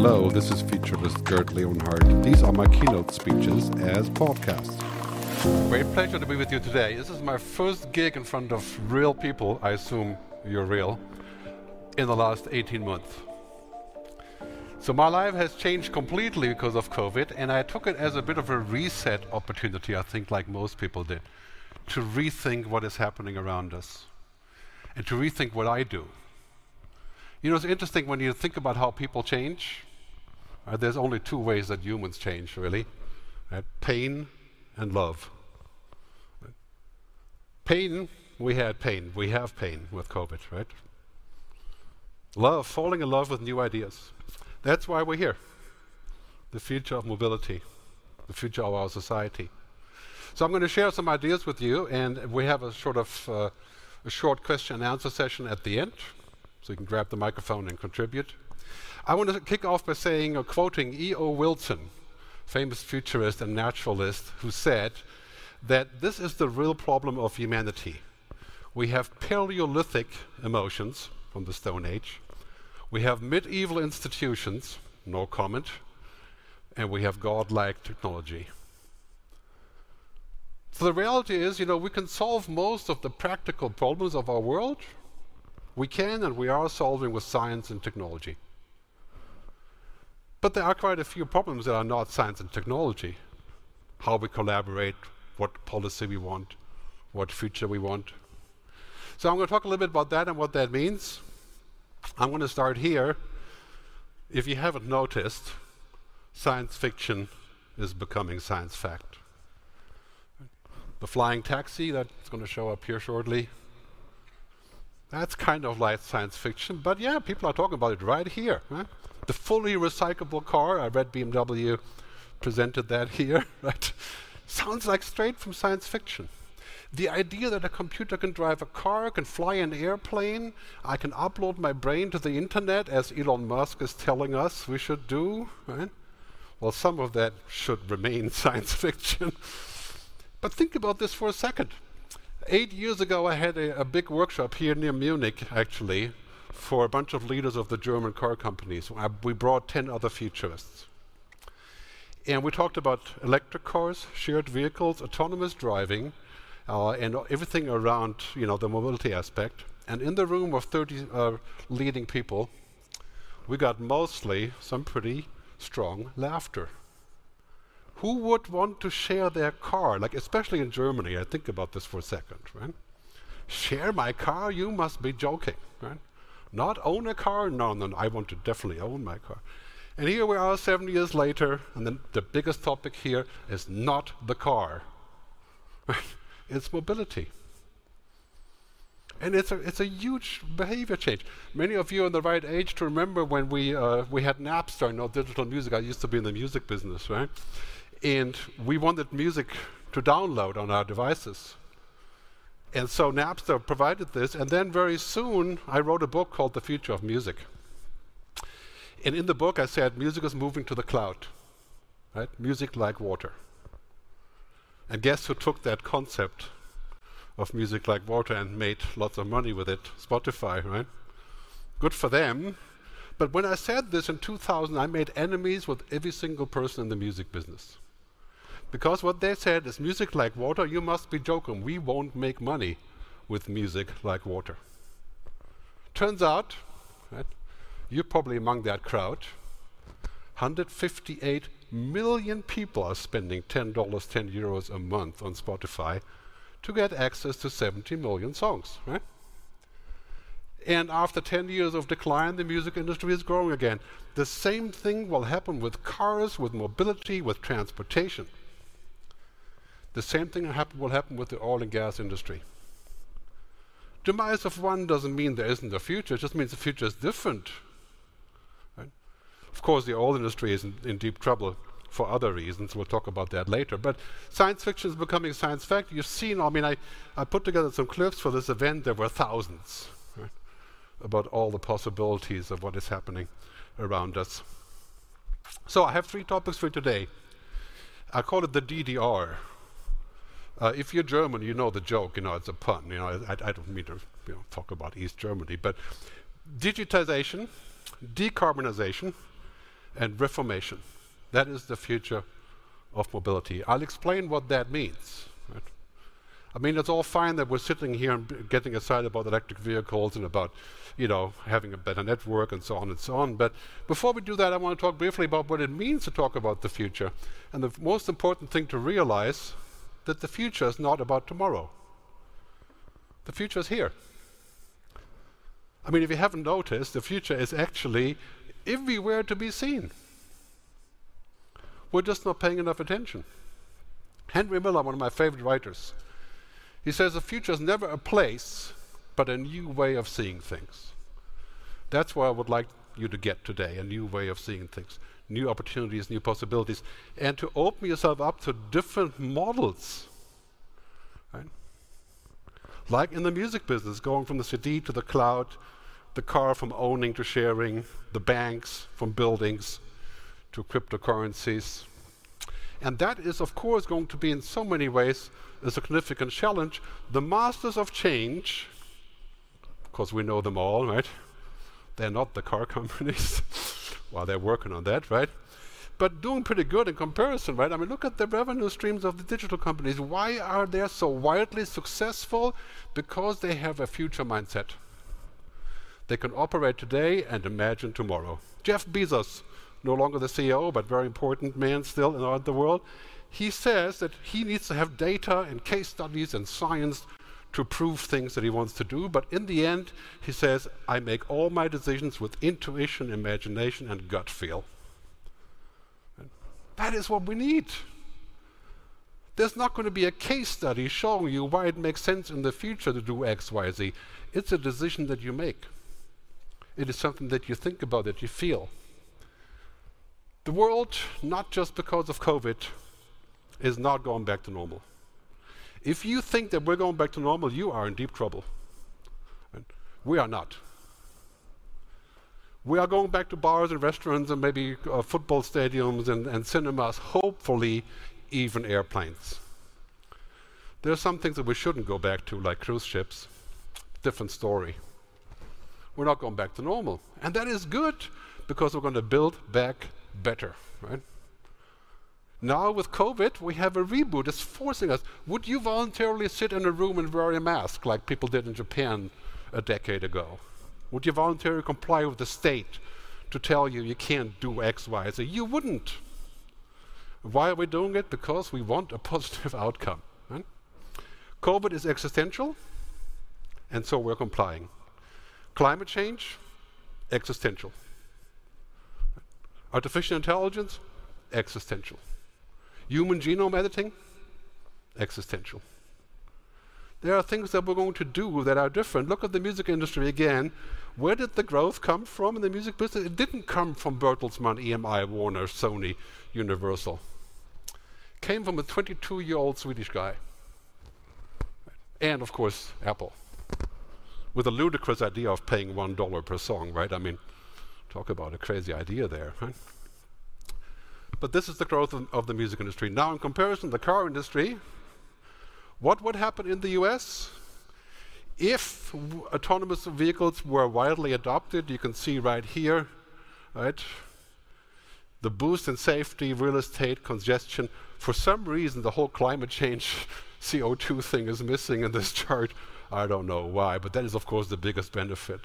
Hello, this is futurist Gerd Leonhard. These are my keynote speeches as podcasts. Great pleasure to be with you today. This is my first gig in front of real people, I assume you're real, in the last 18 months. So my life has changed completely because of COVID, and I took it as a bit of a reset opportunity, I think, like most people did, to rethink what is happening around us and to rethink what I do. You know, it's interesting when you think about how people change. Uh, there's only two ways that humans change, really right? pain and love. Right? Pain, we had pain. We have pain with COVID, right? Love, falling in love with new ideas. That's why we're here. The future of mobility, the future of our society. So I'm going to share some ideas with you, and we have a sort of uh, a short question and answer session at the end so you can grab the microphone and contribute. I want to kick off by saying or quoting E.O. Wilson, famous futurist and naturalist, who said that this is the real problem of humanity. We have Paleolithic emotions from the Stone Age, we have medieval institutions, no comment, and we have godlike technology. So the reality is, you know, we can solve most of the practical problems of our world we can and we are solving with science and technology. But there are quite a few problems that are not science and technology. How we collaborate, what policy we want, what future we want. So I'm going to talk a little bit about that and what that means. I'm going to start here. If you haven't noticed, science fiction is becoming science fact. The flying taxi, that's going to show up here shortly, that's kind of like science fiction, but yeah, people are talking about it right here. The fully recyclable car, I read BMW presented that here, right? Sounds like straight from science fiction. The idea that a computer can drive a car, can fly an airplane, I can upload my brain to the internet, as Elon Musk is telling us we should do, right? Well, some of that should remain science fiction. but think about this for a second eight years ago, I had a, a, big workshop here near Munich, actually, for a bunch of leaders of the German car companies. I, we brought 10 other futurists. And we talked about electric cars, shared vehicles, autonomous driving, uh, and everything around you know, the mobility aspect. And in the room of 30 uh, leading people, we got mostly some pretty strong laughter who would want to share their car? Like, especially in Germany, I think about this for a second, right? Share my car? You must be joking, right? Not own a car? No, no, no, I want to definitely own my car. And here we are seven years later, and then the biggest topic here is not the car. it's mobility. And it's a, it's a huge behavior change. Many of you are in the right age to remember when we, uh, we had Napster, no digital music. I used to be in the music business, right? and we wanted music to download on our devices. And so Napster provided this, and then very soon I wrote a book called The Future of Music. And in the book I said music is moving to the cloud, right? Music like water. And guess who took that concept of music like water and made lots of money with it? Spotify, right? Good for them. But when I said this in 2000, I made enemies with every single person in the music business. Because what they said is music like water, you must be joking. We won't make money with music like water. Turns out, right, you're probably among that crowd, 158 million people are spending $10, 10 euros a month on Spotify to get access to 70 million songs, right? And after 10 years of decline, the music industry is growing again. The same thing will happen with cars, with mobility, with transportation. The same thing happen, will happen with the oil and gas industry. Demise of one doesn't mean there isn't a future, it just means the future is different. Right? Of course, the oil industry is in, in deep trouble for other reasons. We'll talk about that later. But science fiction is becoming science fact. You've seen, I mean, I, I put together some clips for this event. There were thousands right, about all the possibilities of what is happening around us. So I have three topics for today. I call it the DDR, uh, if you're German, you know the joke. You know it's a pun. You know I, I don't mean to you know, talk about East Germany, but digitization, decarbonization, and reformation. That is the future of mobility. I'll explain what that means. Right? I mean, it's all fine that we're sitting here and getting excited about electric vehicles and about, you know, having a better network and so on and so on. But before we do that, I want to talk briefly about what it means to talk about the future. And the most important thing to realize that the future is not about tomorrow. The future is here. I mean, if you haven't noticed, the future is actually everywhere to be seen. We're just not paying enough attention. Henry Miller, one of my favorite writers, he says the future is never a place, but a new way of seeing things. That's what I would like you to get today a new way of seeing things, new opportunities, new possibilities, and to open yourself up to different models. Right? Like in the music business, going from the CD to the cloud, the car from owning to sharing, the banks from buildings to cryptocurrencies. And that is, of course, going to be in so many ways a significant challenge. The masters of change, because we know them all, right? They're not the car companies. While they're working on that, right? But doing pretty good in comparison, right? I mean, look at the revenue streams of the digital companies. Why are they so wildly successful? Because they have a future mindset. They can operate today and imagine tomorrow. Jeff Bezos, no longer the CEO, but very important man still in the world, he says that he needs to have data and case studies and science to prove things that he wants to do. But in the end, he says, I make all my decisions with intuition, imagination, and gut feel. And that is what we need. There's not going to be a case study showing you why it makes sense in the future to do X, Y, Z. It's a decision that you make. It is something that you think about, that you feel. The world, not just because of COVID, is not going back to normal. If you think that we're going back to normal, you are in deep trouble. We are not. We are going back to bars and restaurants and maybe uh, football stadiums and, and cinemas, hopefully, even airplanes. There are some things that we shouldn't go back to, like cruise ships. Different story we're not going back to normal. And that is good because we're going to build back better, right? Now with COVID, we have a reboot. It's forcing us. Would you voluntarily sit in a room and wear a mask like people did in Japan a decade ago? Would you voluntarily comply with the state to tell you you can't do X, Y, Z? You wouldn't. Why are we doing it? Because we want a positive outcome. COVID is existential, and so we're complying. Climate change, existential. Artificial intelligence, existential. Human genome editing, existential. There are things that we're going to do that are different. Look at the music industry again. Where did the growth come from in the music business? It didn't come from Bertelsmann, EMI, Warner, Sony, Universal. Came from a 22 year old Swedish guy. And, of course, Apple with a ludicrous idea of paying one dollar per song, right? I mean, talk about a crazy idea there, right? But this is the growth of, of the music industry. Now, in comparison, the car industry, what would happen in the US? If autonomous vehicles were widely adopted, you can see right here, right? The boost in safety, real estate, congestion. For some reason, the whole climate change CO2 thing is missing in this chart. I don't know why, but that is, of course, the biggest benefit.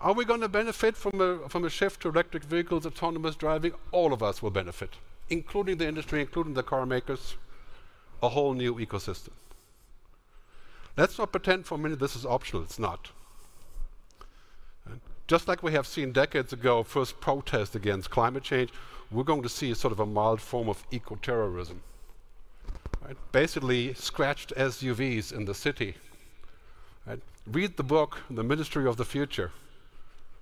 Are we going to benefit from a, from a shift to electric vehicles, autonomous driving? All of us will benefit, including the industry, including the car makers, a whole new ecosystem. Let's not pretend for a minute this is optional, it's not. Just like we have seen decades ago, first protest against climate change, we're going to see sort of a mild form of eco-terrorism. Right? Basically, scratched SUVs in the city Right? Read the book, The Ministry of the Future,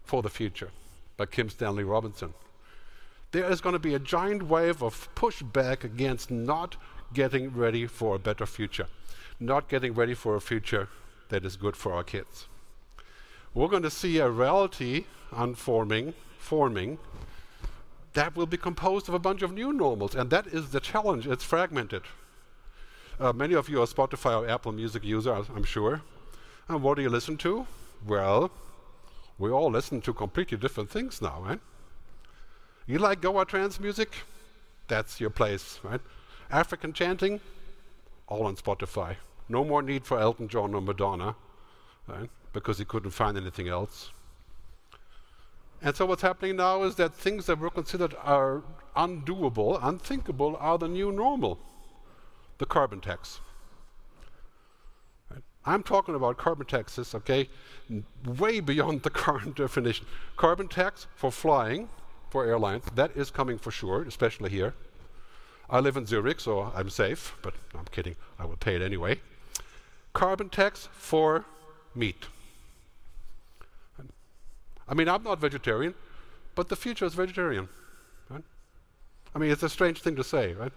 for the Future, by Kim Stanley Robinson. There is going to be a giant wave of pushback against not getting ready for a better future, not getting ready for a future that is good for our kids. We're going to see a reality unforming, forming, that will be composed of a bunch of new normals, and that is the challenge. It's fragmented. Uh, many of you are Spotify or Apple Music users, I'm sure. And what do you listen to? Well, we all listen to completely different things now, right? You like Goa trance music? That's your place, right? African chanting? All on Spotify. No more need for Elton John or Madonna, right? Because he couldn't find anything else. And so what's happening now is that things that were considered are undoable, unthinkable, are the new normal. The carbon tax. I'm talking about carbon taxes, okay, way beyond the current definition. Carbon tax for flying, for airlines, that is coming for sure, especially here. I live in Zurich, so I'm safe, but I'm kidding, I will pay it anyway. Carbon tax for meat. I mean, I'm not vegetarian, but the future is vegetarian. Right? I mean, it's a strange thing to say, right?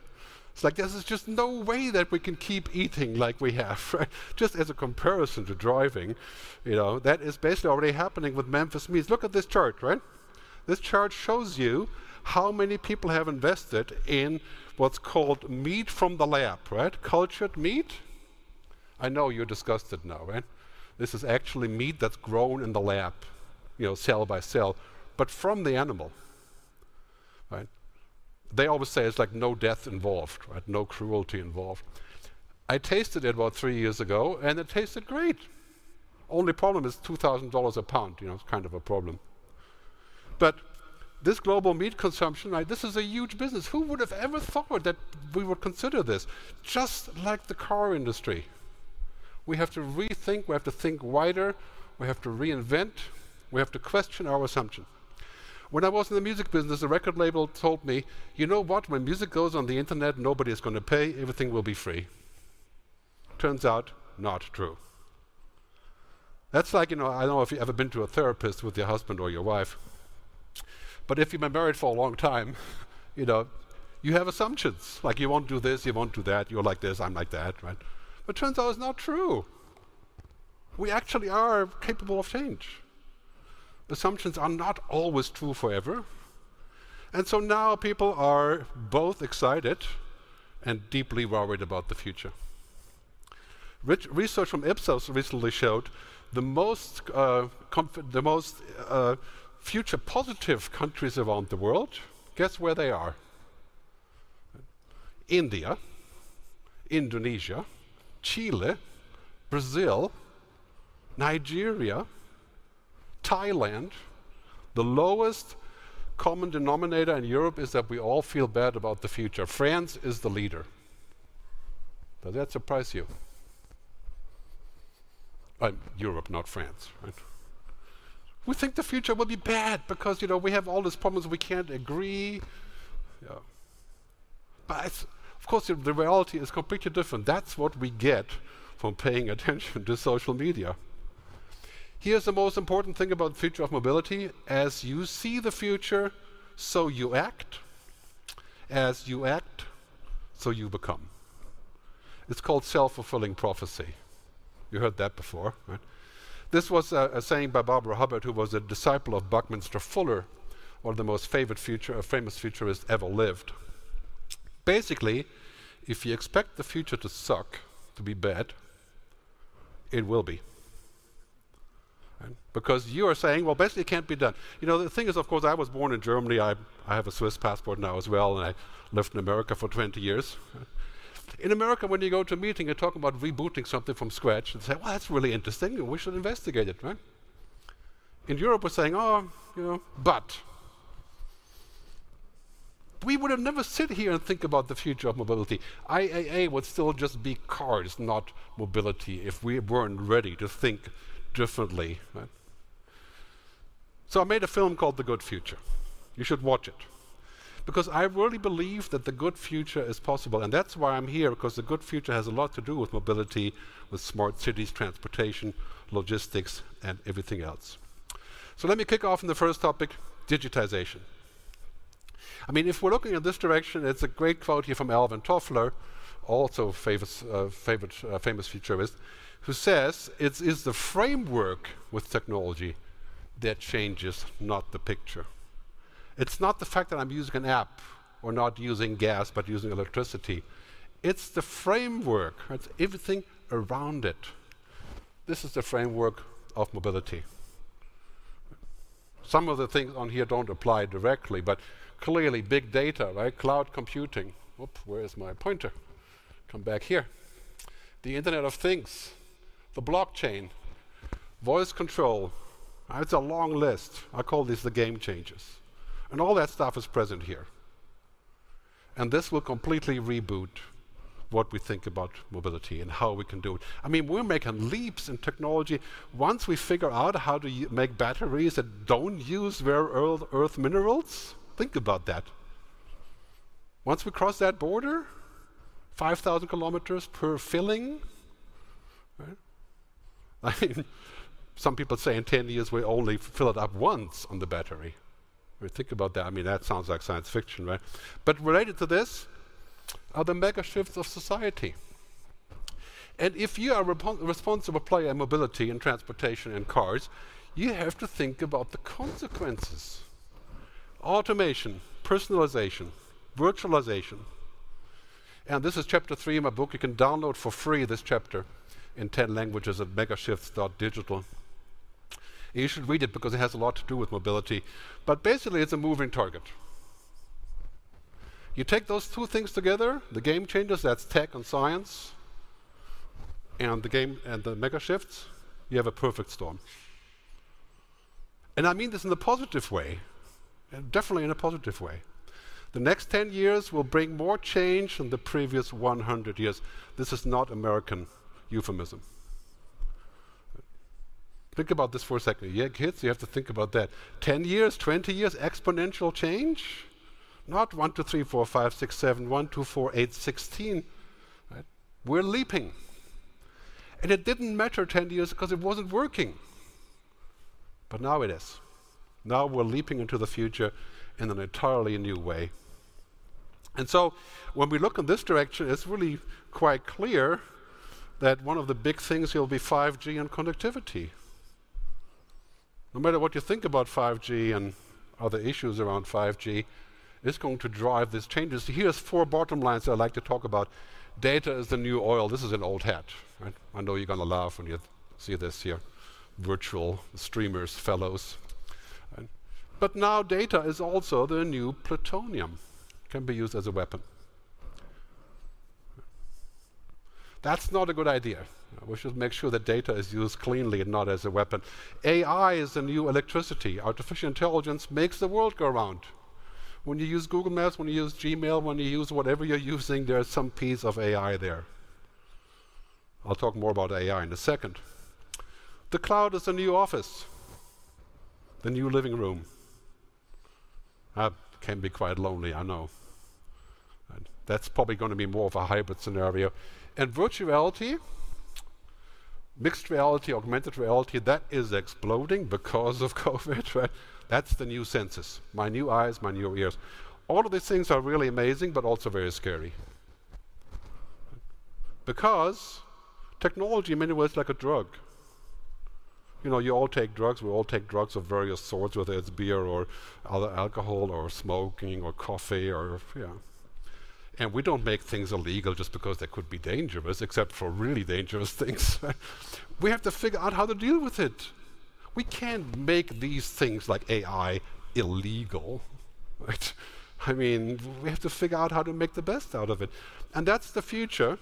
It's like there's just no way that we can keep eating like we have, right? Just as a comparison to driving, you know, that is basically already happening with Memphis Meats. Look at this chart, right? This chart shows you how many people have invested in what's called meat from the lab, right? Cultured meat. I know you're disgusted now, right? This is actually meat that's grown in the lab you know, cell by cell, but from the animal. Right? They always say it's like no death involved, right? No cruelty involved. I tasted it about three years ago, and it tasted great. Only problem is two thousand dollars a pound. You know, it's kind of a problem. But this global meat consumption, right, this is a huge business. Who would have ever thought that we would consider this? Just like the car industry. We have to rethink, we have to think wider, we have to reinvent, we have to question our assumption. When I was in the music business, the record label told me, you know what, when music goes on the internet, nobody is going to pay, everything will be free. Turns out, not true. That's like, you know, I don't know if you've ever been to a therapist with your husband or your wife, but if you've been married for a long time, you know, you have assumptions. Like, you won't do this, you won't do that, you're like this, I'm like that, right? But turns out it's not true. We actually are capable of change assumptions are not always true forever. And so now people are both excited and deeply worried about the future. Rich research from Ipsos recently showed the most, uh, the most uh, future positive countries around the world, guess where they are? India, Indonesia, Chile, Brazil, Nigeria, Thailand, the lowest common denominator in Europe is that we all feel bad about the future. France is the leader. Does that surprise you? Uh, Europe, not France, right? We think the future will be bad because you know we have all these problems we can't agree. Yeah. But of course, the, the reality is completely different. That's what we get from paying attention to social media. Here's the most important thing about future of mobility. As you see the future, so you act. As you act, so you become. It's called self-fulfilling prophecy. You heard that before, right? This was a, a, saying by Barbara Hubbard, who was a disciple of Buckminster Fuller, one of the most favorite future, uh, famous futurists ever lived. Basically, if you expect the future to suck, to be bad, it will be. Because you are saying, well, basically it can't be done. You know, the thing is, of course, I was born in Germany. I, I have a Swiss passport now as well, and I lived in America for 20 years. In America, when you go to a meeting and talk about rebooting something from scratch, and say, well, that's really interesting, we should investigate it, right? In Europe, we're saying, oh, you know, but. We would have never sit here and think about the future of mobility. IAA would still just be cars, not mobility, if we weren't ready to think differently. Right? So I made a film called The Good Future. You should watch it. Because I really believe that the good future is possible. And that's why I'm here, because the good future has a lot to do with mobility, with smart cities, transportation, logistics, and everything else. So let me kick off in the first topic digitization. I mean, if we're looking in this direction, it's a great quote here from Alvin Toffler, also famous, uh, favorite, uh, famous futurist who says it is the framework with technology that changes, not the picture. It's not the fact that I'm using an app or not using gas but using electricity. It's the framework, it's everything around it. This is the framework of mobility. Some of the things on here don't apply directly, but clearly big data, right? Cloud computing. Where is my pointer? Come back here. The Internet of Things, the blockchain, voice control. Uh, it's a long list. I call these the game changers. And all that stuff is present here. And this will completely reboot what we think about mobility and how we can do it. I mean, we're making leaps in technology. Once we figure out how to make batteries that don't use rare earth, earth minerals, think about that. Once we cross that border, 5,000 kilometers per filling, right? I mean, some people say in 10 years we only fill it up once on the battery. We think about that. I mean, that sounds like science fiction, right? But related to this are the mega shifts of society. And if you are a responsible player in mobility and transportation and cars, you have to think about the consequences. Automation, personalization, virtualization. And this is chapter three in my book. You can download for free this chapter in 10 languages at megashifts.digital. You should read it because it has a lot to do with mobility. But basically, it's a moving target. You take those two things together, the game changers, that's tech and science, and the game and the mega shifts, you have a perfect storm. And I mean this in a positive way, definitely in a positive way. The next 10 years will bring more change than the previous 100 years. This is not American euphemism. Think about this for a second. Yeah, kids, you have to think about that. 10 years, 20 years, exponential change? Not 1, 2, 3, 4, 5, 6, 7, 1, 2, 4, 8, 16. Right? We're leaping. And it didn't matter 10 years because it wasn't working. But now it is. Now we're leaping into the future in an entirely new way. And so when we look in this direction, it's really quite clear that one of the big things will be 5G and connectivity. No matter what you think about 5G and other issues around 5G, it's going to drive these changes. Here's four bottom lines I like to talk about. Data is the new oil. This is an old hat. Right? I know you're going to laugh when you see this here. Virtual streamers, fellows. Right? But now data is also the new plutonium. Can be used as a weapon. That's not a good idea. We should make sure that data is used cleanly and not as a weapon. AI is the new electricity. Artificial intelligence makes the world go round. When you use Google Maps, when you use Gmail, when you use whatever you're using, there's some piece of AI there. I'll talk more about AI in a second. The cloud is the new office, the new living room. That can be quite lonely, I know. That's probably going to be more of a hybrid scenario. And virtual reality, mixed reality, augmented reality, that is exploding because of COVID, right? That's the new senses. My new eyes, my new ears. All of these things are really amazing, but also very scary. Because technology in many ways is like a drug. You know, you all take drugs, we all take drugs of various sorts, whether it's beer or other alcohol or smoking or coffee or, yeah. And we don't make things illegal just because they could be dangerous, except for really dangerous things. we have to figure out how to deal with it. We can't make these things like AI illegal. Right? I mean, we have to figure out how to make the best out of it. And that's the future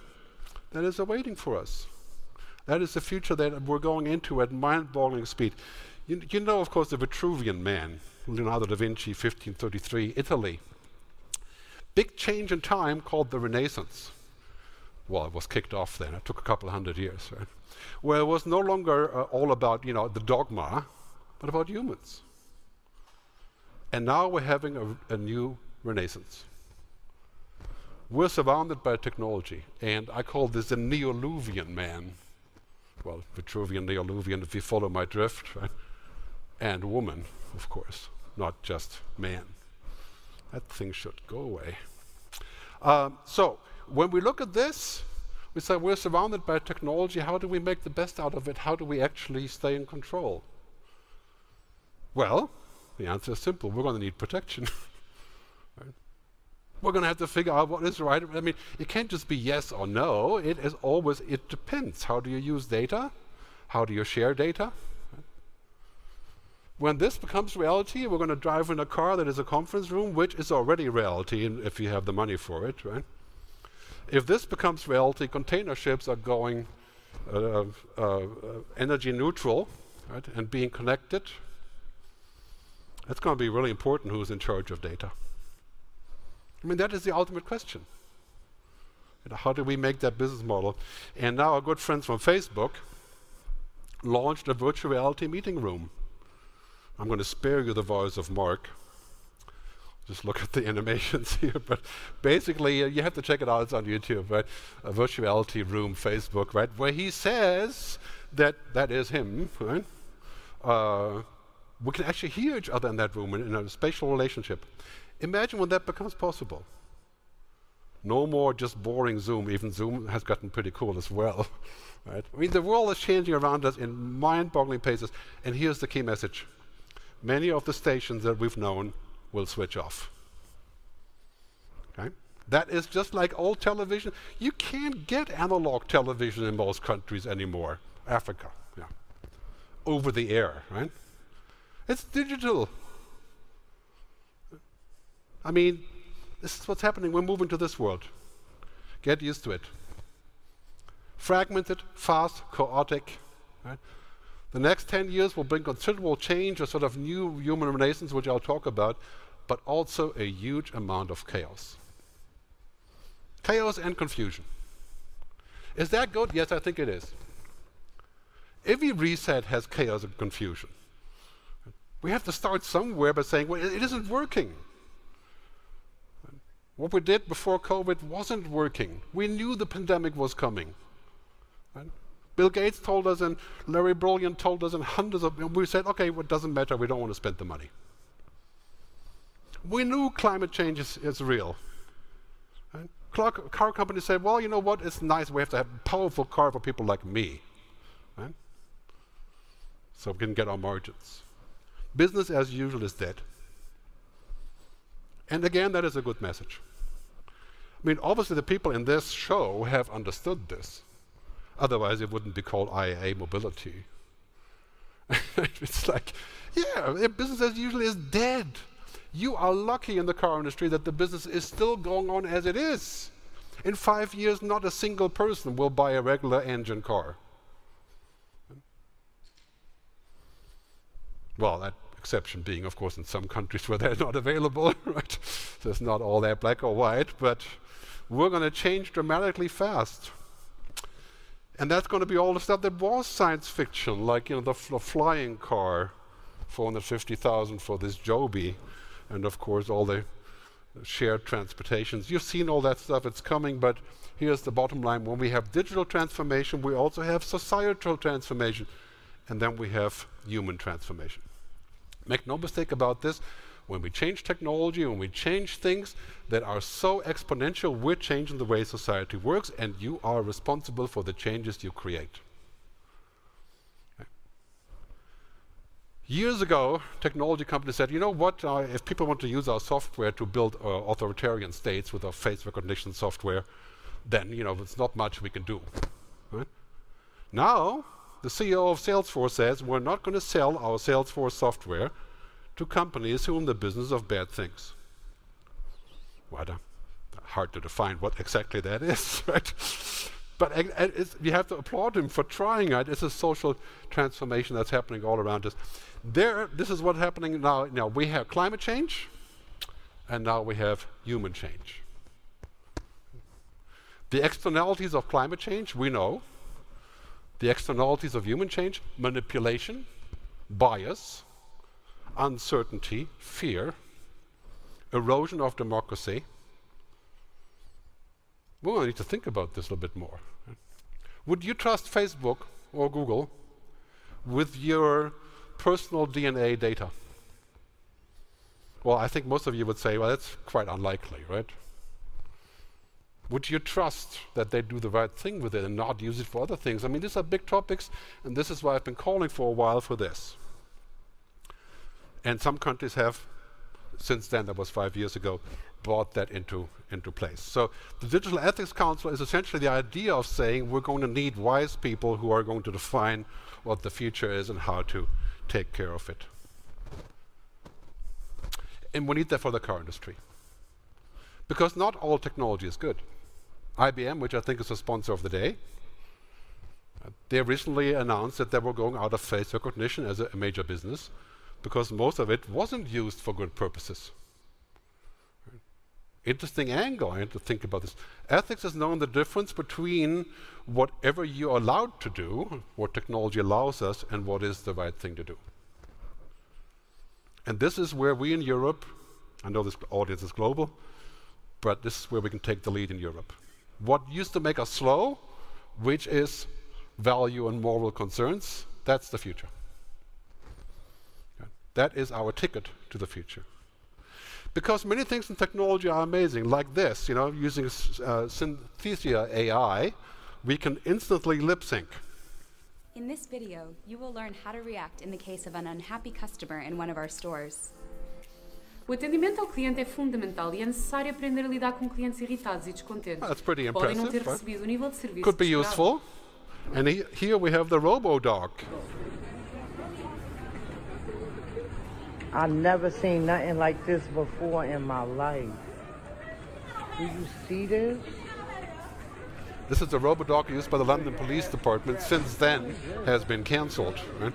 that is awaiting for us. That is the future that we're going into at mind boggling speed. You, you know, of course, the Vitruvian man, Leonardo da Vinci, 1533, Italy big change in time called the Renaissance. Well, it was kicked off then. It took a couple hundred years, right? Where it was no longer uh, all about, you know, the dogma, but about humans. And now we're having a, a new Renaissance. We're surrounded by technology, and I call this the Neoluvian man. Well, Vitruvian, Neoluvian, if you follow my drift, right? And woman, of course, not just man that thing should go away. Um, so when we look at this, we say we're surrounded by technology. How do we make the best out of it? How do we actually stay in control? Well, the answer is simple. We're going to need protection. right? We're going to have to figure out what is right. I mean, it can't just be yes or no. It is always, it depends. How do you use data? How do you share data? When this becomes reality, we're going to drive in a car that is a conference room, which is already reality if you have the money for it, right? If this becomes reality, container ships are going uh, uh, energy neutral right, and being connected. That's going to be really important who's in charge of data. I mean, that is the ultimate question. How do we make that business model? And now our good friends from Facebook launched a virtual reality meeting room. I'm going to spare you the voice of Mark just look at the animations here. But basically, uh, you have to check it out. It's on YouTube, right? A virtuality room, Facebook, right? Where he says that that is him, right? Uh, we can actually hear each other in that room in, in a spatial relationship. Imagine when that becomes possible. No more just boring Zoom. Even Zoom has gotten pretty cool as well. right? I mean, the world is changing around us in mind-boggling paces. And here's the key message: many of the stations that we've known will switch off. Okay? That is just like old television. You can't get analog television in most countries anymore. Africa, yeah. Over the air, right? It's digital. I mean, this is what's happening. We're moving to this world. Get used to it. Fragmented, fast, chaotic. Right? The next 10 years will bring considerable change, a sort of new human renaissance, which I'll talk about, but also a huge amount of chaos. Chaos and confusion. Is that good? Yes, I think it is. Every reset has chaos and confusion. We have to start somewhere by saying, well, it, it isn't working. What we did before COVID wasn't working. We knew the pandemic was coming. Bill Gates told us, and Larry Brilliant told us, and hundreds of. We said, okay, well, it doesn't matter. We don't want to spend the money. We knew climate change is, is real. Car companies said, well, you know what? It's nice. We have to have a powerful car for people like me. Right? So we can get our margins. Business as usual is dead. And again, that is a good message. I mean, obviously, the people in this show have understood this. Otherwise, it wouldn't be called IAA mobility. it's like, yeah, business as usual is dead. You are lucky in the car industry that the business is still going on as it is. In five years, not a single person will buy a regular engine car. Well, that exception being, of course, in some countries where they're not available, right? So it's not all that black or white, but we're going to change dramatically fast. And that's going to be all the stuff that was science fiction, like you know the, the flying car, 450,000 for this Joby, and of course all the shared transportations. You've seen all that stuff; it's coming. But here's the bottom line: when we have digital transformation, we also have societal transformation, and then we have human transformation. Make no mistake about this when we change technology, when we change things that are so exponential, we're changing the way society works, and you are responsible for the changes you create. Years ago, technology companies said, you know what, uh, if people want to use our software to build uh, authoritarian states with our face recognition software, then, you know, there's not much we can do. Right? Now, the CEO of Salesforce says, we're not going to sell our Salesforce software to companies who are in the business of bad things. What hard to define what exactly that is, right? But we have to applaud him for trying it. It's a social transformation that's happening all around us. There, this is what's happening now. Now we have climate change, and now we have human change. The externalities of climate change, we know. The externalities of human change, manipulation, bias, uncertainty, fear, erosion of democracy. Well, I need to think about this a little bit more. Would you trust Facebook or Google with your personal DNA data? Well, I think most of you would say, well, that's quite unlikely, right? Would you trust that they do the right thing with it and not use it for other things? I mean, these are big topics, and this is why I've been calling for a while for this. And some countries have, since then, that was five years ago, brought that into, into place. So the Digital Ethics Council is essentially the idea of saying we're going to need wise people who are going to define what the future is and how to take care of it. And we need that for the car industry. Because not all technology is good. IBM, which I think is the sponsor of the day, uh, they recently announced that they were going out of face recognition as a, a major business because most of it wasn't used for good purposes. Interesting angle, I had to think about this. Ethics is knowing the difference between whatever you're allowed to do, what technology allows us, and what is the right thing to do. And this is where we in Europe, I know this audience is global, but this is where we can take the lead in Europe. What used to make us slow, which is value and moral concerns, that's the future. That is our ticket to the future. Because many things in technology are amazing, like this, you know, using uh, Synthesia AI, we can instantly lip sync. In this video, you will learn how to react in the case of an unhappy customer in one of our stores. O atendimento ao cliente é fundamental e é necessário aprender a lidar com clientes irritados e descontentes. That's pretty Podem não ter impressive. recebido o nível de serviço Could be esperado. useful. And he, here we have the RoboDog. I've never seen nothing like this before in my life. Do you see this? This is the RoboDog used by the London Police Department. Since then, has been cancelled, right?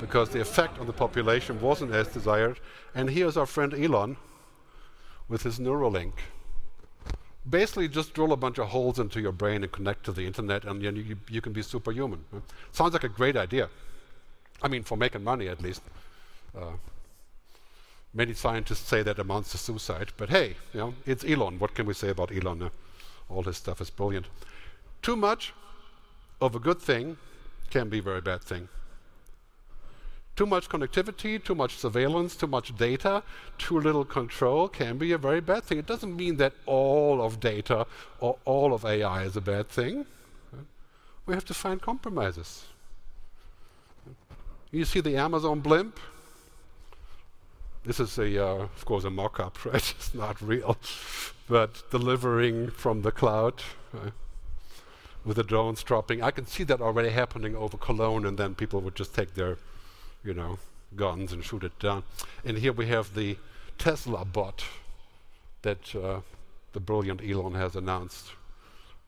Because the effect on the population wasn't as desired. And here's our friend Elon with his Neuralink. Basically, just drill a bunch of holes into your brain and connect to the internet, and then you, you can be superhuman. right? Sounds like a great idea. I mean, for making money at least. Uh, many scientists say that amounts to suicide, but hey, you know, it's Elon. What can we say about Elon? Uh, all his stuff is brilliant. Too much of a good thing can be a very bad thing. Too much connectivity, too much surveillance, too much data, too little control can be a very bad thing. It doesn't mean that all of data or all of AI is a bad thing. We have to find compromises. You see the Amazon blimp? This is a, uh, of course, a mock-up, right? it's not real, but delivering from the cloud with the drones dropping. I can see that already happening over Cologne, and then people would just take their, you know, guns and shoot it down. And here we have the Tesla bot that uh, the brilliant Elon has announced.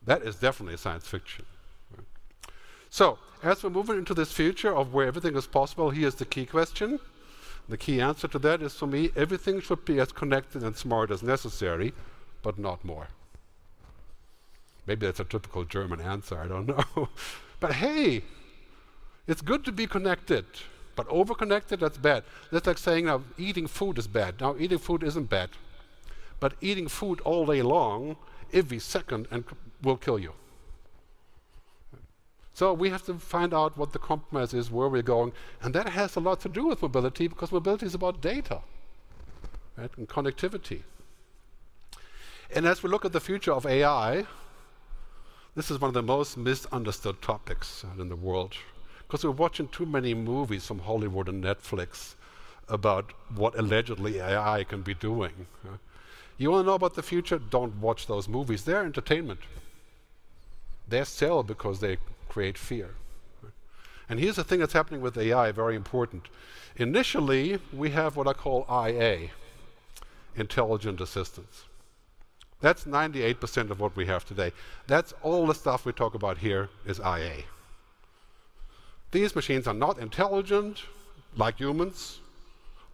That is definitely science fiction. right? So, as we're moving into this future of where everything is possible, here's the key question. The key answer to that is for me everything should be as connected and smart as necessary, but not more. Maybe that's a typical German answer, I don't know. but hey, it's good to be connected, but over-connected, that's bad. That's like saying now eating food is bad. Now, eating food isn't bad, but eating food all day long, every second, and will kill you. So we have to find out what the compromise is, where we're going, and that has a lot to do with mobility because mobility is about data right, and connectivity. And as we look at the future of AI, this is one of the most misunderstood topics in the world because we're watching too many movies from Hollywood and Netflix about what allegedly AI can be doing. You want to know about the future? Don't watch those movies. They're entertainment. They sell because they create fear. And here's the thing that's happening with AI, very important. Initially, we have what I call IA, intelligent assistance. That's 98% of what we have today. That's all the stuff we talk about here is IA. These machines are not intelligent like humans.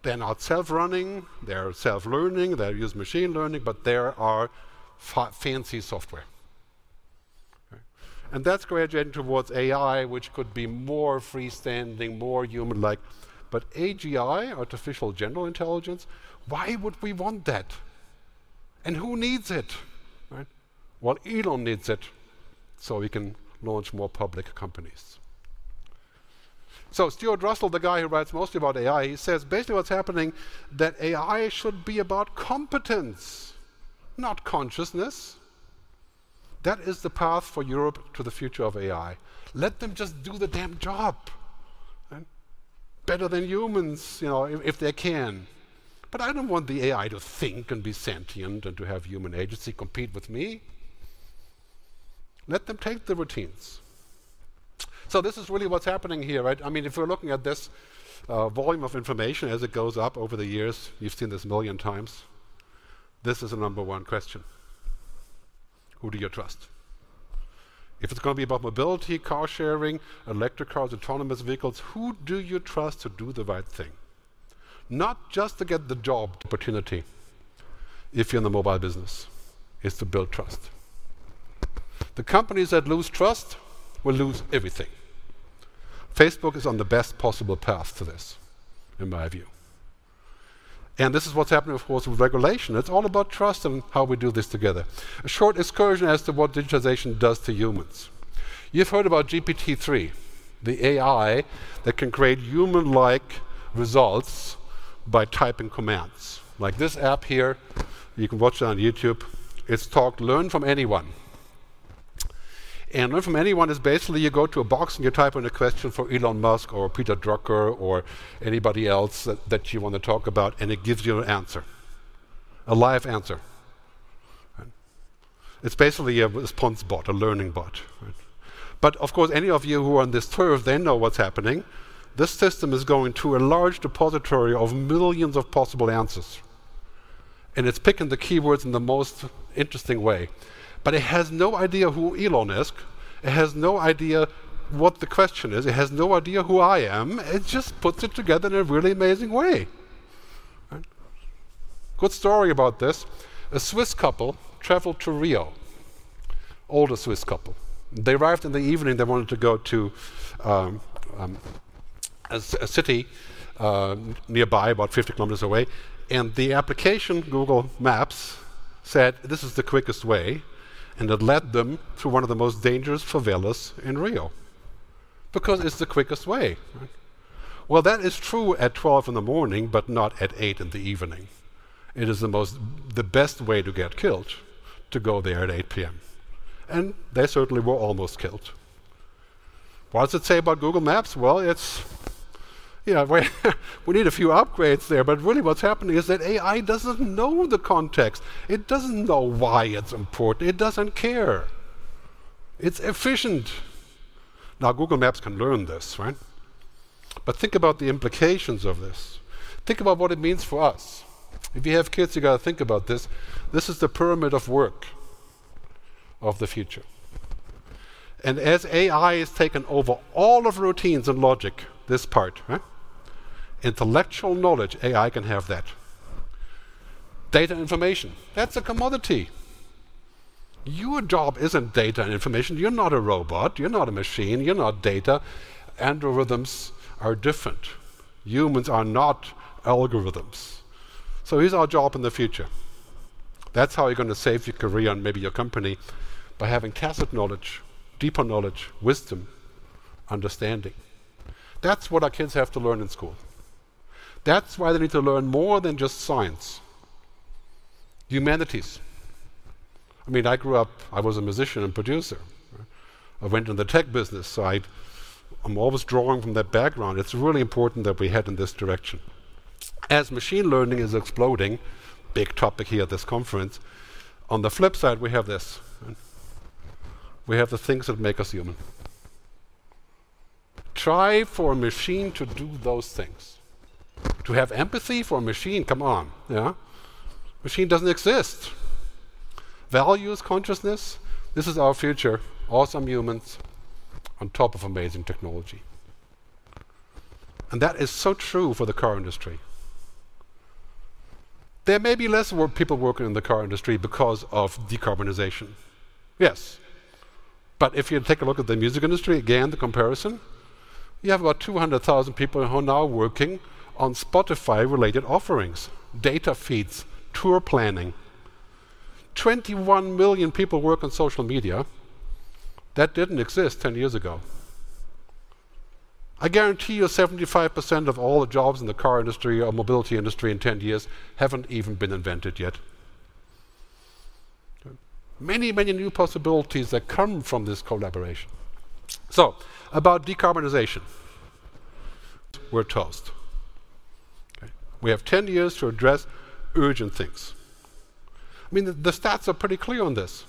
They're not self-running, they're self-learning, they use machine learning, but they are fa- fancy software. And that's graduating towards AI, which could be more freestanding, more human-like. But AGI, artificial general intelligence, why would we want that? And who needs it? Right? Well, Elon needs it so we can launch more public companies. So Stuart Russell, the guy who writes mostly about AI, he says basically what's happening that AI should be about competence, not consciousness. That is the path for Europe to the future of AI. Let them just do the damn job. right? Better than humans, you know, if, if they can. But I don't want the AI to think and be sentient and to have human agency compete with me. Let them take the routines. So this is really what's happening here, right? I mean, if we're looking at this, uh, volume of information as it goes up over the years. You've seen this a million times. This is the number one question. Who do you trust? If it's going to be about mobility, car sharing, electric cars, autonomous vehicles, who do you trust to do the right thing? Not just to get the job opportunity, if you're in the mobile business, is to build trust. The companies that lose trust will lose everything. Facebook is on the best possible path to this, in my view. And this is what's happening, of course, with regulation. It's all about trust and how we do this together. A short excursion as to what digitization does to humans. You've heard about GPT-3, the AI that can create human-like results by typing commands. Like this app here, you can watch it on YouTube. It's called Learn from Anyone. And learn from anyone is basically you go to a box and you type in a question for Elon Musk or Peter Drucker or anybody else that, that you want to talk about, and it gives you an answer, a live answer. Right? It's basically a response bot, a learning bot. Right? But of course, any of you who are on this turf, they know what's happening. This system is going to a large depository of millions of possible answers. And it's picking the keywords in the most interesting way but it has no idea who Elon is. It has no idea what the question is. It has no idea who I am. It just puts it together in a really amazing way. Good story about this. A Swiss couple traveled to Rio, older Swiss couple. They arrived in the evening. They wanted to go to um, um, a, a, city uh, nearby, about 50 kilometers away. And the application, Google Maps, said this is the quickest way and it led them through one of the most dangerous favelas in Rio because it's the quickest way. Right? Well, that is true at 12 in the morning, but not at 8 in the evening. It is the most, the best way to get killed, to go there at 8 p.m. And they certainly were almost killed. What does it say about Google Maps? Well, it's yeah, we, need a few upgrades there, but really what's happening is that AI doesn't know the context. It doesn't know why it's important. It doesn't care. It's efficient. Now, Google Maps can learn this, right? But think about the implications of this. Think about what it means for us. If you have kids, you got to think about this. This is the pyramid of work of the future. And as AI has taken over all of routines and logic, this part, right? Intellectual knowledge, AI can have that. Data information, that's a commodity. Your job isn't data and information. You're not a robot. You're not a machine. You're not data. Algorithms are different. Humans are not algorithms. So here's our job in the future. That's how you're going to save your career and maybe your company by having tacit knowledge, deeper knowledge, wisdom, understanding. That's what our kids have to learn in school. That's why they need to learn more than just science. Humanities. I mean, I grew up, I was a musician and producer. I went in the tech business, so I, I'm always drawing from that background. It's really important that we head in this direction. As machine learning is exploding, big topic here at this conference, on the flip side, we have this. We have the things that make us human. Try for a machine to do those things. To have empathy for a machine, come on, yeah? Machine doesn't exist. Values, consciousness, this is our future. Awesome humans on top of amazing technology. And that is so true for the car industry. There may be less work people working in the car industry because of decarbonization. Yes. But if you take a look at the music industry, again, the comparison, you have about 200,000 people who are now working on Spotify related offerings, data feeds, tour planning. 21 million people work on social media. That didn't exist 10 years ago. I guarantee you 75% of all the jobs in the car industry or mobility industry in 10 years haven't even been invented yet. Many, many new possibilities that come from this collaboration. So, about decarbonization. We're toast. We have 10 years to address urgent things. I mean, the, the stats are pretty clear on this.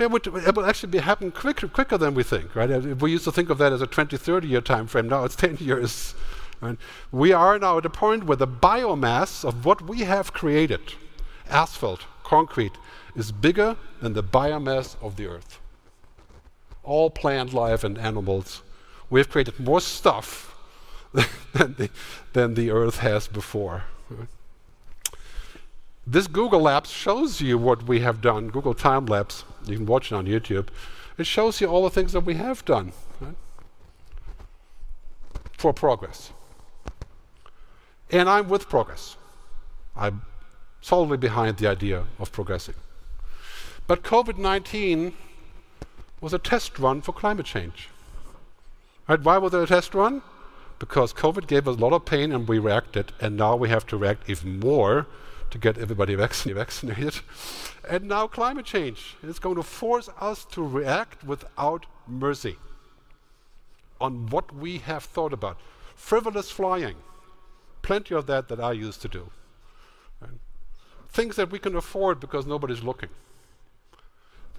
It, would, it will actually be happen quicker, quicker than we think, right? We used to think of that as a 20, 30 year time frame. Now it's 10 years. Right? We are now at a point where the biomass of what we have created, asphalt, concrete, is bigger than the biomass of the earth. All plant life and animals. We have created more stuff than, the, than the earth has before. This Google Labs shows you what we have done, Google Time Lapse. You can watch it on YouTube. It shows you all the things that we have done right? for progress. And I'm with progress. I'm solidly behind the idea of progressing. But COVID 19 was a test run for climate change. Right? Why was it a test run? Because COVID gave us a lot of pain and we reacted, and now we have to react even more to get everybody vaccinated. and now climate change is going to force us to react without mercy on what we have thought about. Frivolous flying, plenty of that that I used to do. Things that we can afford because nobody's looking.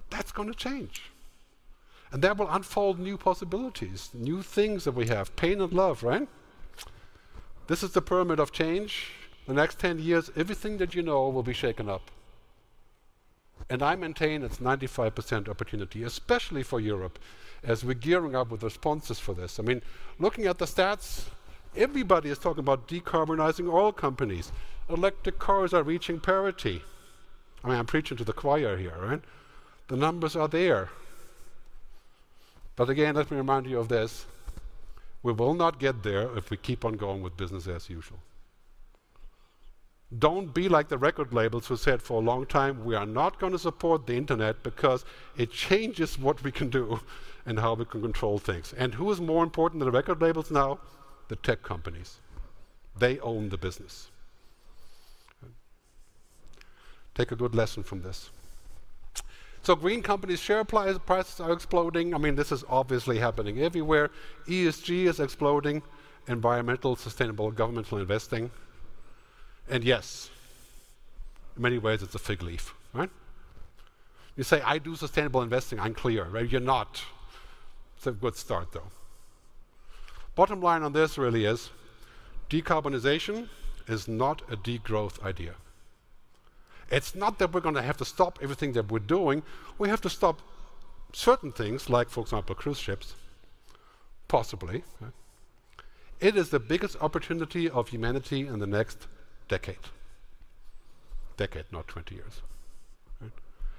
That's going to change. And that will unfold new possibilities, new things that we have. Pain and love, right? This is the pyramid of change. The next 10 years, everything that you know will be shaken up. And I maintain it's 95% opportunity, especially for Europe, as we're gearing up with responses for this. I mean, looking at the stats, everybody is talking about decarbonizing oil companies. Electric cars are reaching parity. I mean, I'm preaching to the choir here, right? The numbers are there. But again, let me remind you of this. We will not get there if we keep on going with business as usual. Don't be like the record labels who said for a long time, we are not going to support the internet because it changes what we can do and how we can control things. And who is more important than the record labels now? The tech companies. They own the business. Take a good lesson from this. So green companies' share prices are exploding. I mean, this is obviously happening everywhere. ESG is exploding, environmental, sustainable governmental investing. And yes, in many ways it's a fig leaf, right? You say, I do sustainable investing, I'm clear, right? You're not. It's a good start, though. Bottom line on this really is decarbonization is not a degrowth idea. It's not that we're going to have to stop everything that we're doing. We have to stop certain things, like, for example, cruise ships, possibly. It is the biggest opportunity of humanity in the next decade. Decade, not 20 years.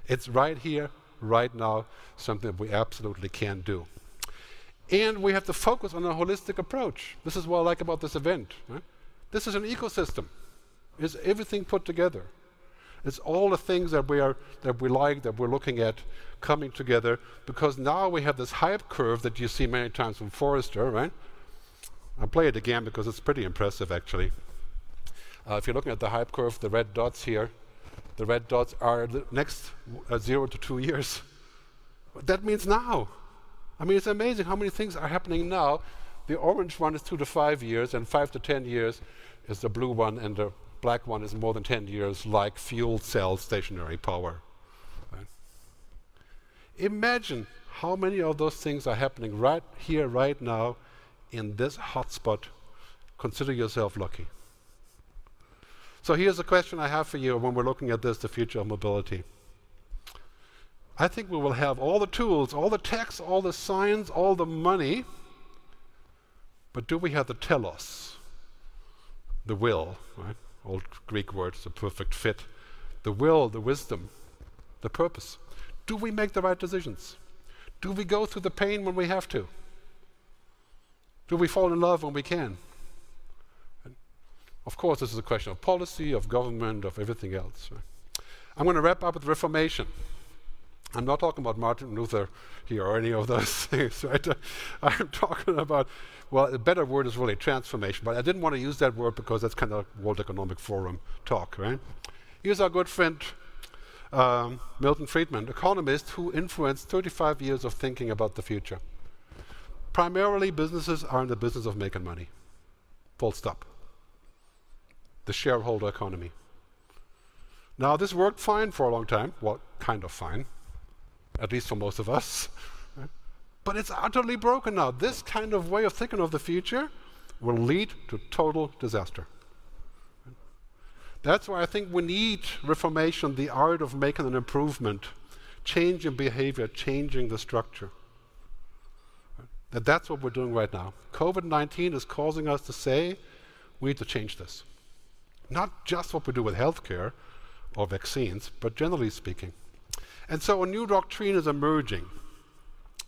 It's right here, right now, something that we absolutely can do. And we have to focus on a holistic approach. This is what I like about this event. This is an ecosystem. It's everything put together. It's all the things that we are that we like, that we're looking at coming together, because now we have this hype curve that you see many times from Forrester, right? I'll play it again because it's pretty impressive actually. Uh, if you're looking at the hype curve, the red dots here, the red dots are the next uh, zero to two years. That means now. I mean, it's amazing how many things are happening now. The orange one is two to five years, and five to ten years is the blue one, and the black one is more than 10 years, like fuel cell stationary power. Right? Imagine how many of those things are happening right here, right now, in this hotspot. Consider yourself lucky. So here's a question I have for you when we're looking at this the future of mobility. I think we will have all the tools, all the text, all the science, all the money, but do we have the telos, the will, right? Old Greek words, the perfect fit, the will, the wisdom, the purpose. Do we make the right decisions? Do we go through the pain when we have to? Do we fall in love when we can? Of course, this is a question of policy, of government, of everything else. I'm going to wrap up with Reformation. I'm not talking about Martin Luther here or any of those things, right? I'm talking about, well, a better word is really transformation, but I didn't want to use that word because that's kind of World Economic Forum talk, right? Here's our good friend um, Milton Friedman, economist who influenced 35 years of thinking about the future. Primarily, businesses are in the business of making money. Full stop the shareholder economy. Now, this worked fine for a long time. Well, kind of fine. At least for most of us. But it's utterly broken now. This kind of way of thinking of the future will lead to total disaster. That's why I think we need reformation, the art of making an improvement, changing behavior, changing the structure. And that's what we're doing right now. COVID 19 is causing us to say we need to change this. Not just what we do with healthcare or vaccines, but generally speaking. And so a new doctrine is emerging.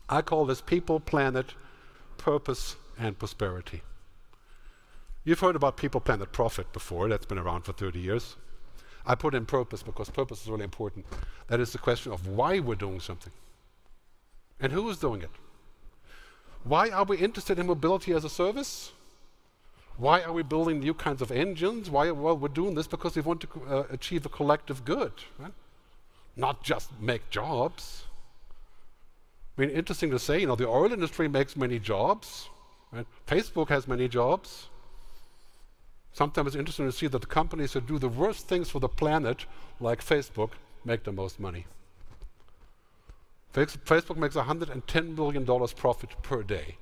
I call this people, planet, purpose, and prosperity. You've heard about people, planet, profit before. That's been around for 30 years. I put in purpose because purpose is really important. That is the question of why we're doing something and who is doing it. Why are we interested in mobility as a service? Why are we building new kinds of engines? Why? Well, we're doing this because we want to uh, achieve a collective good, right? Not just make jobs. I mean, interesting to say, you know, the oil industry makes many jobs. Right? Facebook has many jobs. Sometimes it's interesting to see that the companies that do the worst things for the planet, like Facebook, make the most money. Facebook makes $110 million profit per day.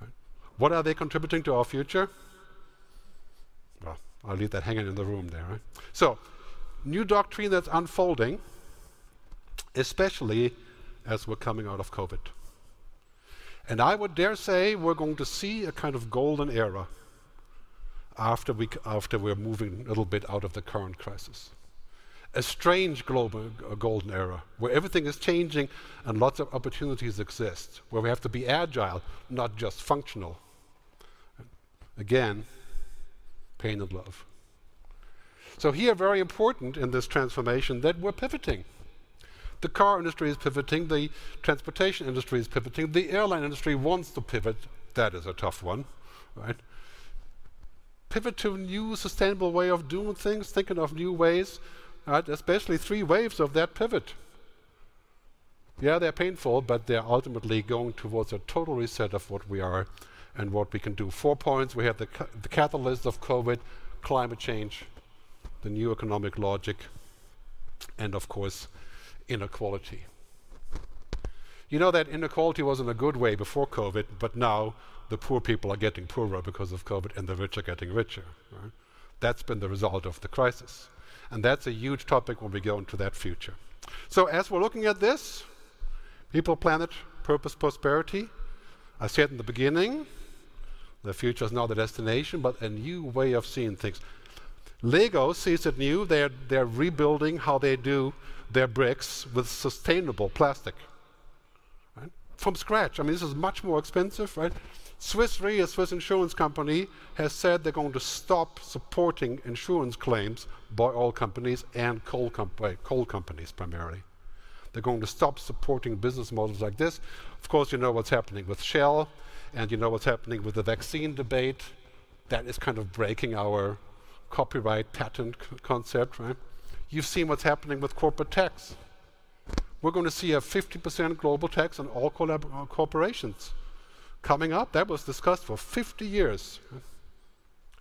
Right? What are they contributing to our future? Well, I'll leave that hanging in the room there. Right? So, new doctrine that's unfolding, especially as we're coming out of COVID. And I would dare say we're going to see a kind of golden era after, we, after we're moving a little bit out of the current crisis. A strange global golden era where everything is changing and lots of opportunities exist, where we have to be agile, not just functional. Again, pain and love. So, here, very important in this transformation that we're pivoting. The car industry is pivoting, the transportation industry is pivoting, the airline industry wants to pivot. That is a tough one, right? pivot to a new sustainable way of doing things, thinking of new ways, right? especially three waves of that pivot. Yeah, they're painful, but they're ultimately going towards a total reset of what we are and what we can do. Four points we have the, ca the catalyst of COVID, climate change, the new economic logic, and of course, inequality. You know that inequality was in a good way before COVID, but now the poor people are getting poorer because of COVID and the rich are getting richer. Right? That's been the result of the crisis. And that's a huge topic when we go into that future. So, as we're looking at this, people, planet, purpose, prosperity, I said in the beginning, the future is not the destination, but a new way of seeing things. Lego sees it new. They're, they're rebuilding how they do their bricks with sustainable plastic. Right? From scratch. I mean, this is much more expensive, right? Swiss Re, a Swiss insurance company, has said they're going to stop supporting insurance claims by oil companies and coal, comp coal companies primarily. They're going to stop supporting business models like this. Of course, you know what's happening with Shell, and you know what's happening with the vaccine debate. That is kind of breaking our copyright patent concept, right? You've seen what's happening with corporate tax. We're going to see a 50% global tax on all uh, corporations coming up. That was discussed for 50 years.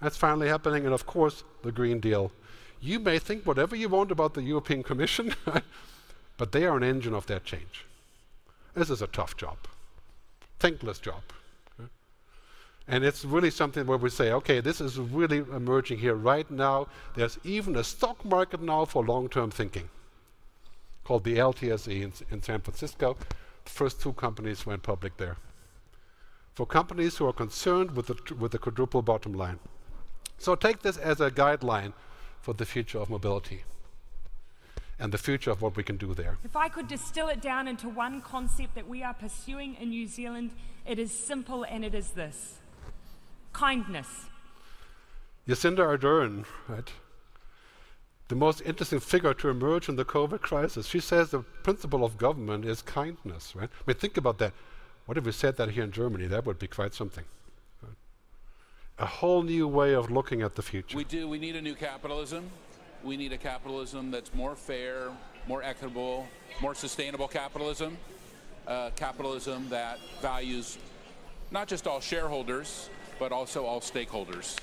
That's finally happening, and of course, the Green Deal. You may think whatever you want about the European Commission, but they are an engine of that change. This is a tough job, thankless job. And it's really something where we say, okay, this is really emerging here right now. There's even a stock market now for long term thinking called the LTSE in, in San Francisco. The first two companies went public there for companies who are concerned with the, with the quadruple bottom line. So take this as a guideline for the future of mobility and the future of what we can do there. If I could distill it down into one concept that we are pursuing in New Zealand, it is simple and it is this kindness. Jacinda Ardern, right? The most interesting figure to emerge in the COVID crisis. She says the principle of government is kindness, right? I mean, think about that. What if we said that here in Germany? That would be quite something. A whole new way of looking at the future. We do. We need a new capitalism. We need a capitalism that's more fair, more equitable, more sustainable capitalism. Uh, capitalism that values not just all shareholders, but also all stakeholders.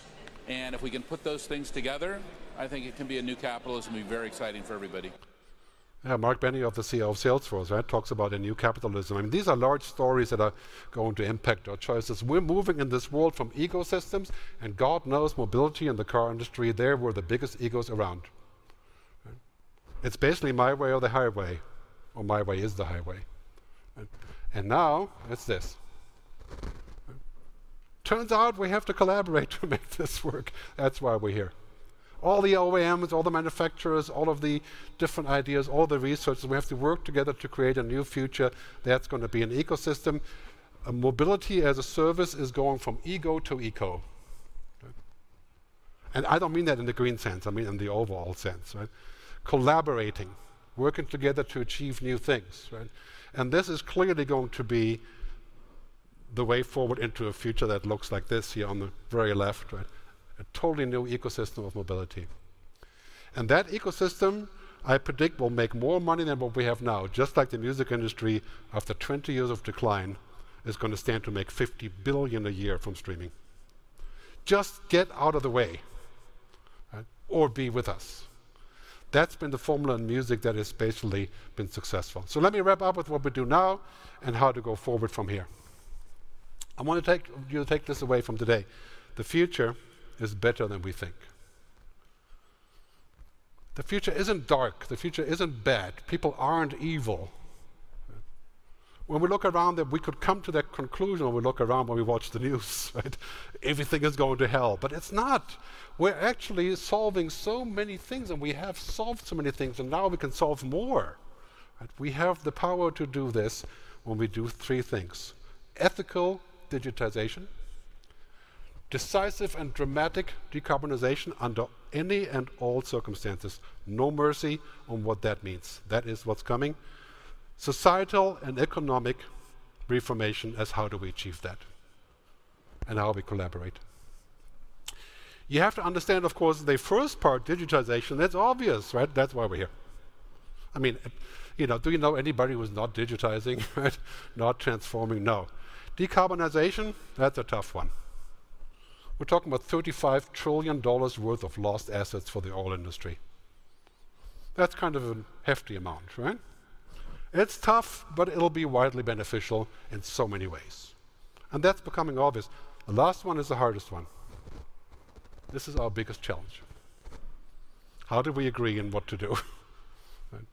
And if we can put those things together, I think it can be a new capitalism, be very exciting for everybody. Yeah, Mark Benioff, the CEO of Salesforce, right, talks about a new capitalism. I mean, these are large stories that are going to impact our choices. We're moving in this world from ecosystems, and God knows mobility in the car industry, there were the biggest egos around. Right? It's basically my way or the highway, or my way is the highway. Right? And now, it's this. Turns out we have to collaborate to make this work. That's why we're here all the OEMs, all the manufacturers, all of the different ideas, all the researchers, we have to work together to create a new future that's going to be an ecosystem. Mobility as a service is going from ego to eco. And I don't mean that in the green sense, I mean in the overall sense, right? Collaborating, working together to achieve new things, right? And this is clearly going to be the way forward into a future that looks like this here on the very left, right? a totally new ecosystem of mobility. And that ecosystem, I predict, will make more money than what we have now, just like the music industry, after 20 years of decline, is going to stand to make 50 billion a year from streaming. Just get out of the way, right? or be with us. That's been the formula in music that has basically been successful. So let me wrap up with what we do now and how to go forward from here. I want to take you to take this away from today. The future is better than we think. The future isn't dark. The future isn't bad. People aren't evil. When we look around, we could come to that conclusion when we look around when we watch the news. Right? Everything is going to hell, but it's not. We're actually solving so many things, and we have solved so many things, and now we can solve more. Right? We have the power to do this when we do three things: ethical digitization, decisive and dramatic decarbonization under any and all circumstances. No mercy on what that means. That is what's coming. Societal and economic reformation as how do we achieve that and how we collaborate. You have to understand, of course, the first part, digitization, that's obvious, right? That's why we're here. I mean, you know, do you know anybody who's not digitizing, right? Not transforming? No. Decarbonization, that's a tough one. We're talking about $35 trillion worth of lost assets for the oil industry. That's kind of a hefty amount, right? It's tough, but it'll be widely beneficial in so many ways. And that's becoming obvious. The last one is the hardest one. This is our biggest challenge. How do we agree on what to do? right?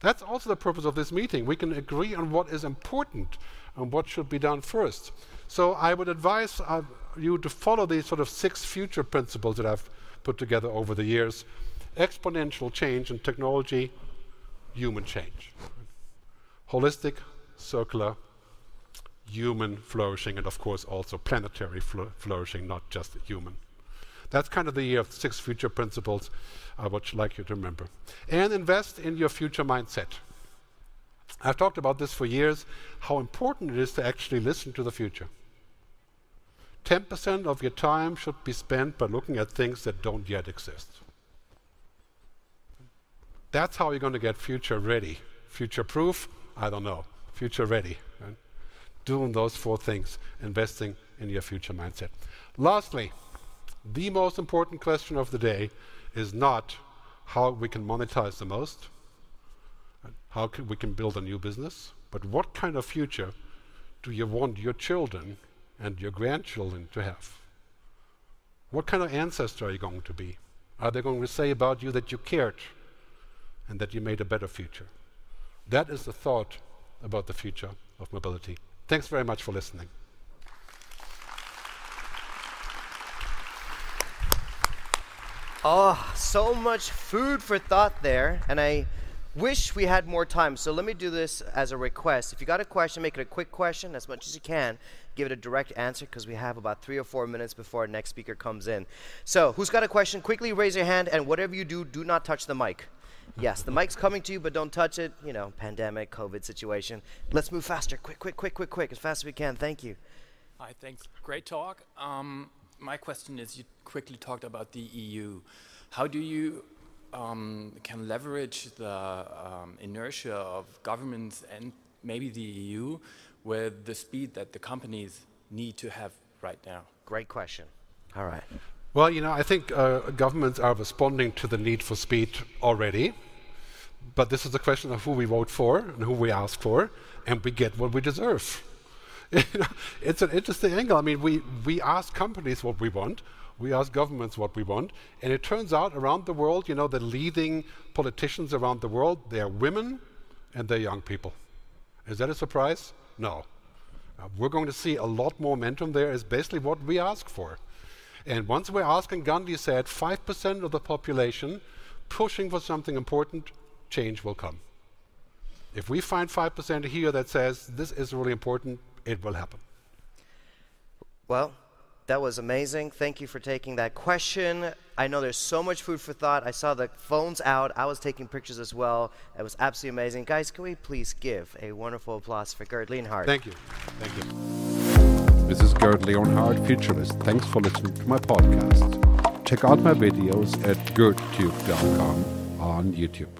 That's also the purpose of this meeting. We can agree on what is important and what should be done first. So I would advise uh, you to follow these sort of six future principles that I've put together over the years. Exponential change in technology, human change. Holistic, circular, human flourishing, and of course also planetary flourishing, not just human. That's kind of the uh, six future principles I would like you to remember. And invest in your future mindset. I've talked about this for years, how important it is to actually listen to the future. 10% of your time should be spent by looking at things that don't yet exist. That's how you're going to get future ready. Future proof? I don't know. Future ready. Right? Doing those four things, investing in your future mindset. Lastly, the most important question of the day is not how we can monetize the most, how can we can build a new business, but what kind of future do you want your children and your grandchildren to have? What kind of ancestor are you going to be? Are they going to say about you that you cared and that you made a better future? That is the thought about the future of mobility. Thanks very much for listening. Oh, so much food for thought there. And I wish we had more time. So let me do this as a request. If you got a question, make it a quick question as much as you can give it a direct answer because we have about three or four minutes before our next speaker comes in. So, who's got a question? Quickly raise your hand, and whatever you do, do not touch the mic. Yes, the mic's coming to you, but don't touch it. You know, pandemic, COVID situation. Let's move faster. Quick, quick, quick, quick, quick, as fast as we can. Thank you. Hi, thanks. Great talk. Um, my question is you quickly talked about the EU. How do you um, can leverage the um, inertia of governments and maybe the EU with the speed that the companies need to have right now? Great question. All right. Well, you know, I think uh, governments are responding to the need for speed already. but this is a question of who we vote for and who we ask for, and we get what we deserve. it's an interesting angle. I mean, we, we ask companies what we want, we ask governments what we want, and it turns out around the world, you know, the leading politicians around the world, they're women and they're young people. Is that a surprise? No. Uh, we're going to see a lot more momentum there, is basically what we ask for. And once we're asking, Gandhi said, 5% of the population pushing for something important, change will come. If we find 5% here that says this is really important, it will happen. Well, that was amazing. Thank you for taking that question. I know there's so much food for thought. I saw the phones out. I was taking pictures as well. It was absolutely amazing. Guys, can we please give a wonderful applause for Gerd Leonhard? Thank you. Thank you. This is Gerd Leonhard, Futurist. Thanks for listening to my podcast. Check out my videos at gerdtube.com on YouTube.